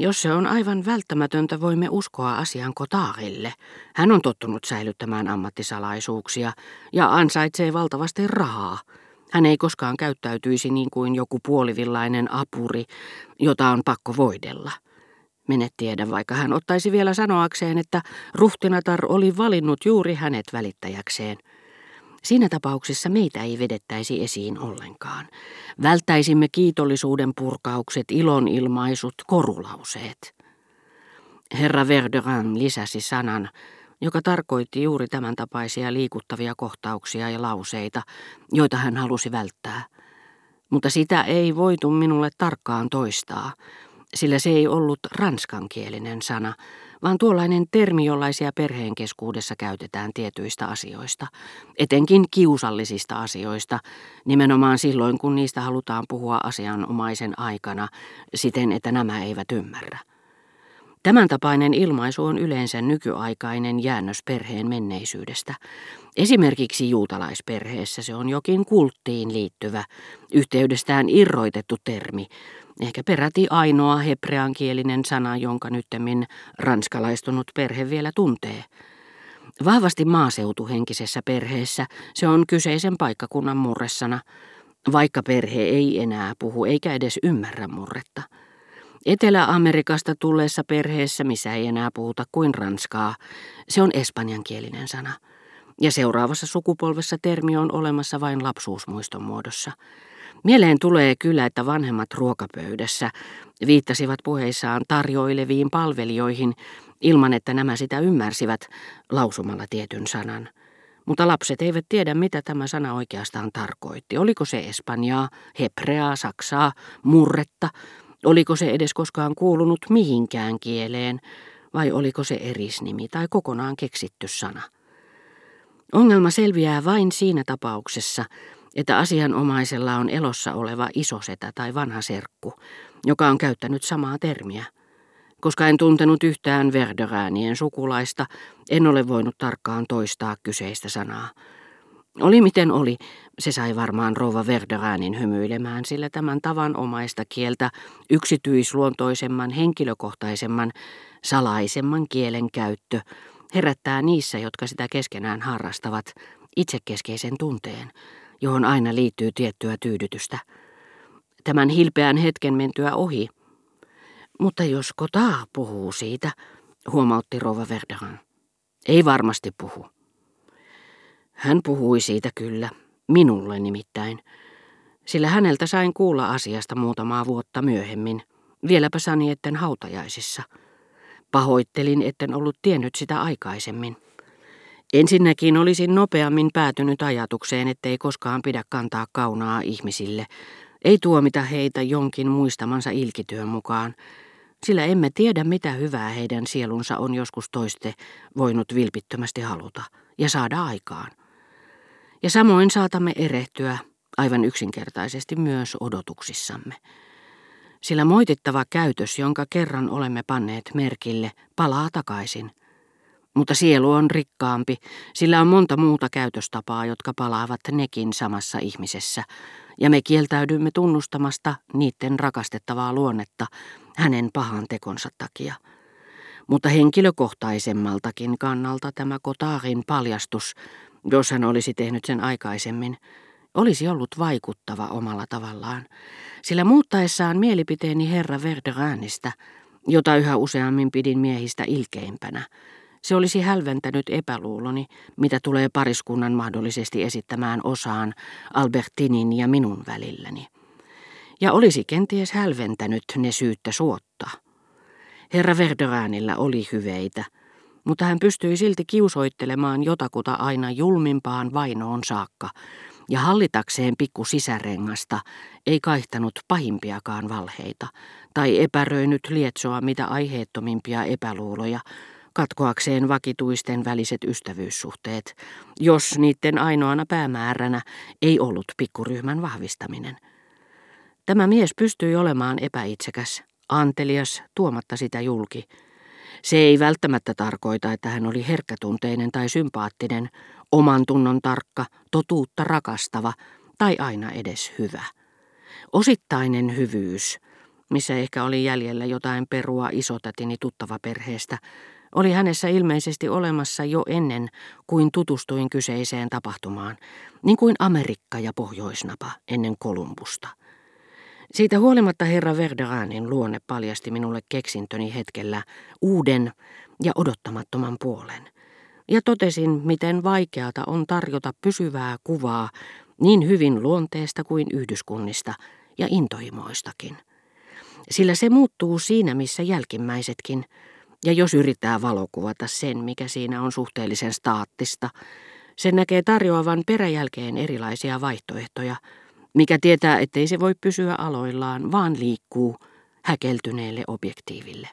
Jos se on aivan välttämätöntä, voimme uskoa asian kotaarille. Hän on tottunut säilyttämään ammattisalaisuuksia ja ansaitsee valtavasti rahaa. Hän ei koskaan käyttäytyisi niin kuin joku puolivillainen apuri, jota on pakko voidella. Menet tiedä, vaikka hän ottaisi vielä sanoakseen, että ruhtinatar oli valinnut juuri hänet välittäjäkseen. Siinä tapauksessa meitä ei vedettäisi esiin ollenkaan. Välttäisimme kiitollisuuden purkaukset, ilonilmaisut, korulauseet. Herra Verderan lisäsi sanan, joka tarkoitti juuri tämän tapaisia liikuttavia kohtauksia ja lauseita, joita hän halusi välttää. Mutta sitä ei voitu minulle tarkkaan toistaa, sillä se ei ollut ranskankielinen sana, vaan tuollainen termi, jollaisia perheen keskuudessa käytetään tietyistä asioista, etenkin kiusallisista asioista, nimenomaan silloin, kun niistä halutaan puhua asianomaisen aikana siten, että nämä eivät ymmärrä. Tämän tapainen ilmaisu on yleensä nykyaikainen jäännös perheen menneisyydestä. Esimerkiksi juutalaisperheessä se on jokin kulttiin liittyvä, yhteydestään irroitettu termi, ehkä peräti ainoa hebreankielinen sana, jonka nyttemmin ranskalaistunut perhe vielä tuntee. Vahvasti maaseutuhenkisessä perheessä se on kyseisen paikkakunnan murresana, vaikka perhe ei enää puhu eikä edes ymmärrä murretta. Etelä-Amerikasta tulleessa perheessä, missä ei enää puhuta kuin ranskaa, se on espanjankielinen sana. Ja seuraavassa sukupolvessa termi on olemassa vain lapsuusmuiston muodossa. Mieleen tulee kyllä, että vanhemmat ruokapöydässä viittasivat puheissaan tarjoileviin palvelijoihin ilman, että nämä sitä ymmärsivät lausumalla tietyn sanan. Mutta lapset eivät tiedä, mitä tämä sana oikeastaan tarkoitti. Oliko se espanjaa, hebreaa, saksaa, murretta Oliko se edes koskaan kuulunut mihinkään kieleen, vai oliko se erisnimi tai kokonaan keksitty sana? Ongelma selviää vain siinä tapauksessa, että asianomaisella on elossa oleva isosetä tai vanha serkku, joka on käyttänyt samaa termiä. Koska en tuntenut yhtään Verderäänien sukulaista, en ole voinut tarkkaan toistaa kyseistä sanaa. Oli miten oli, se sai varmaan rouva Verderäänin hymyilemään, sillä tämän tavanomaista kieltä yksityisluontoisemman, henkilökohtaisemman, salaisemman kielen käyttö herättää niissä, jotka sitä keskenään harrastavat, itsekeskeisen tunteen, johon aina liittyy tiettyä tyydytystä. Tämän hilpeän hetken mentyä ohi. Mutta jos kotaa puhuu siitä, huomautti rouva Verderan. Ei varmasti puhu. Hän puhui siitä kyllä, minulle nimittäin, sillä häneltä sain kuulla asiasta muutamaa vuotta myöhemmin, vieläpä sani etten hautajaisissa. Pahoittelin, etten ollut tiennyt sitä aikaisemmin. Ensinnäkin olisin nopeammin päätynyt ajatukseen, ettei koskaan pidä kantaa kaunaa ihmisille, ei tuomita heitä jonkin muistamansa ilkityön mukaan, sillä emme tiedä mitä hyvää heidän sielunsa on joskus toiste voinut vilpittömästi haluta ja saada aikaan. Ja samoin saatamme erehtyä aivan yksinkertaisesti myös odotuksissamme. Sillä moitittava käytös, jonka kerran olemme panneet merkille, palaa takaisin. Mutta sielu on rikkaampi, sillä on monta muuta käytöstapaa, jotka palaavat nekin samassa ihmisessä, ja me kieltäydymme tunnustamasta niiden rakastettavaa luonnetta hänen pahan tekonsa takia. Mutta henkilökohtaisemmaltakin kannalta tämä Kotaarin paljastus jos hän olisi tehnyt sen aikaisemmin, olisi ollut vaikuttava omalla tavallaan, sillä muuttaessaan mielipiteeni herra Verderanista, jota yhä useammin pidin miehistä ilkeimpänä, se olisi hälventänyt epäluuloni, mitä tulee pariskunnan mahdollisesti esittämään osaan Albertinin ja minun välilläni. Ja olisi kenties hälventänyt ne syyttä suotta. Herra Verderanilla oli hyveitä, mutta hän pystyi silti kiusoittelemaan jotakuta aina julmimpaan vainoon saakka, ja hallitakseen pikku sisärengasta ei kaihtanut pahimpiakaan valheita, tai epäröinyt lietsoa mitä aiheettomimpia epäluuloja, katkoakseen vakituisten väliset ystävyyssuhteet, jos niiden ainoana päämääränä ei ollut pikkuryhmän vahvistaminen. Tämä mies pystyi olemaan epäitsekäs, antelias, tuomatta sitä julki, se ei välttämättä tarkoita, että hän oli herkkätunteinen tai sympaattinen, oman tunnon tarkka, totuutta rakastava tai aina edes hyvä. Osittainen hyvyys, missä ehkä oli jäljellä jotain perua isotätini tuttava perheestä, oli hänessä ilmeisesti olemassa jo ennen kuin tutustuin kyseiseen tapahtumaan, niin kuin Amerikka ja Pohjoisnapa ennen Kolumbusta. Siitä huolimatta herra Verderanin luonne paljasti minulle keksintöni hetkellä uuden ja odottamattoman puolen. Ja totesin, miten vaikeata on tarjota pysyvää kuvaa niin hyvin luonteesta kuin yhdyskunnista ja intohimoistakin. Sillä se muuttuu siinä, missä jälkimmäisetkin, ja jos yrittää valokuvata sen, mikä siinä on suhteellisen staattista, sen näkee tarjoavan peräjälkeen erilaisia vaihtoehtoja, mikä tietää, ettei se voi pysyä aloillaan, vaan liikkuu häkeltyneelle objektiiville.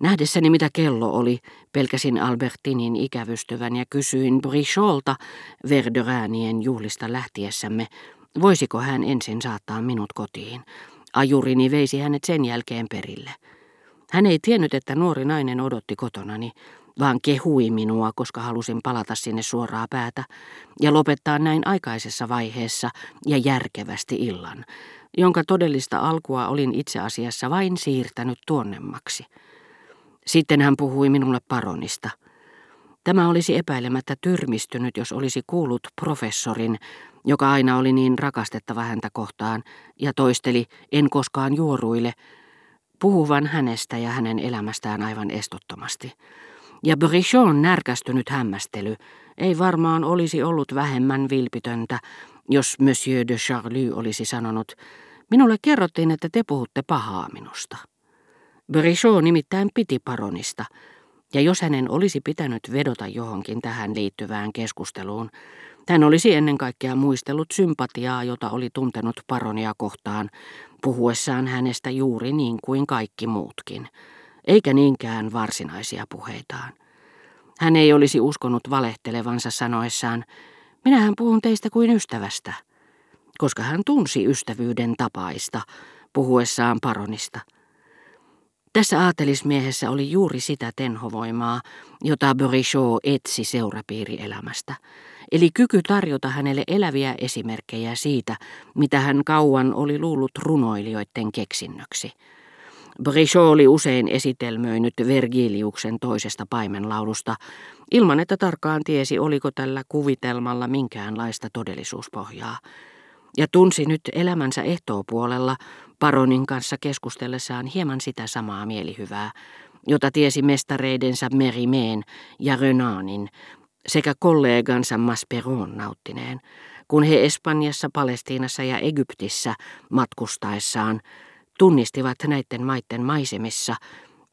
Nähdessäni mitä kello oli, pelkäsin Albertinin ikävystyvän ja kysyin Bricholta Verderäänien juhlista lähtiessämme, voisiko hän ensin saattaa minut kotiin. Ajurini veisi hänet sen jälkeen perille. Hän ei tiennyt, että nuori nainen odotti kotonani, vaan kehui minua, koska halusin palata sinne suoraa päätä ja lopettaa näin aikaisessa vaiheessa ja järkevästi illan, jonka todellista alkua olin itse asiassa vain siirtänyt tuonnemmaksi. Sitten hän puhui minulle paronista. Tämä olisi epäilemättä tyrmistynyt, jos olisi kuullut professorin, joka aina oli niin rakastettava häntä kohtaan, ja toisteli, en koskaan juoruille, puhuvan hänestä ja hänen elämästään aivan estottomasti. Ja Brichon närkästynyt hämmästely ei varmaan olisi ollut vähemmän vilpitöntä, jos Monsieur de Charlie olisi sanonut, minulle kerrottiin, että te puhutte pahaa minusta. Brichot nimittäin piti paronista, ja jos hänen olisi pitänyt vedota johonkin tähän liittyvään keskusteluun, hän olisi ennen kaikkea muistellut sympatiaa, jota oli tuntenut paronia kohtaan, puhuessaan hänestä juuri niin kuin kaikki muutkin, eikä niinkään varsinaisia puheitaan. Hän ei olisi uskonut valehtelevansa sanoessaan, minähän puhun teistä kuin ystävästä, koska hän tunsi ystävyyden tapaista puhuessaan paronista – tässä aatelismiehessä oli juuri sitä tenhovoimaa, jota Borichot etsi seurapiirielämästä, eli kyky tarjota hänelle eläviä esimerkkejä siitä, mitä hän kauan oli luullut runoilijoiden keksinnöksi. Borichot oli usein esitelmöinyt Vergiliuksen toisesta paimenlaulusta, ilman että tarkkaan tiesi, oliko tällä kuvitelmalla minkäänlaista todellisuuspohjaa ja tunsi nyt elämänsä ehtoopuolella Paronin kanssa keskustellessaan hieman sitä samaa mielihyvää, jota tiesi mestareidensa Merimeen ja Renanin sekä kollegansa Masperon nauttineen, kun he Espanjassa, Palestiinassa ja Egyptissä matkustaessaan tunnistivat näiden maiden maisemissa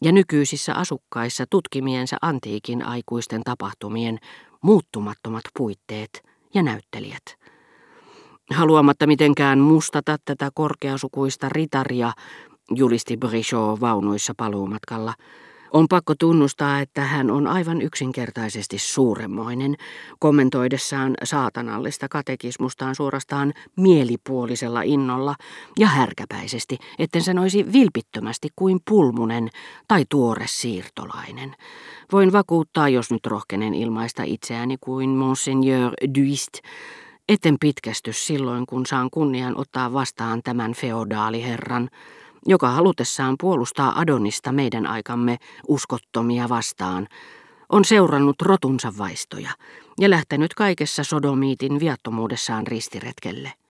ja nykyisissä asukkaissa tutkimiensa antiikin aikuisten tapahtumien muuttumattomat puitteet ja näyttelijät. Haluamatta mitenkään mustata tätä korkeasukuista ritaria, julisti Brichot vaunuissa paluumatkalla. On pakko tunnustaa, että hän on aivan yksinkertaisesti suuremmoinen, kommentoidessaan saatanallista katekismustaan suorastaan mielipuolisella innolla ja härkäpäisesti, etten sanoisi vilpittömästi kuin pulmunen tai tuore siirtolainen. Voin vakuuttaa, jos nyt rohkenen ilmaista itseäni kuin Monseigneur Duist, Etten pitkästy silloin, kun saan kunnian ottaa vastaan tämän feodaaliherran, joka halutessaan puolustaa Adonista meidän aikamme uskottomia vastaan, on seurannut rotunsa vaistoja ja lähtenyt kaikessa sodomiitin viattomuudessaan ristiretkelle.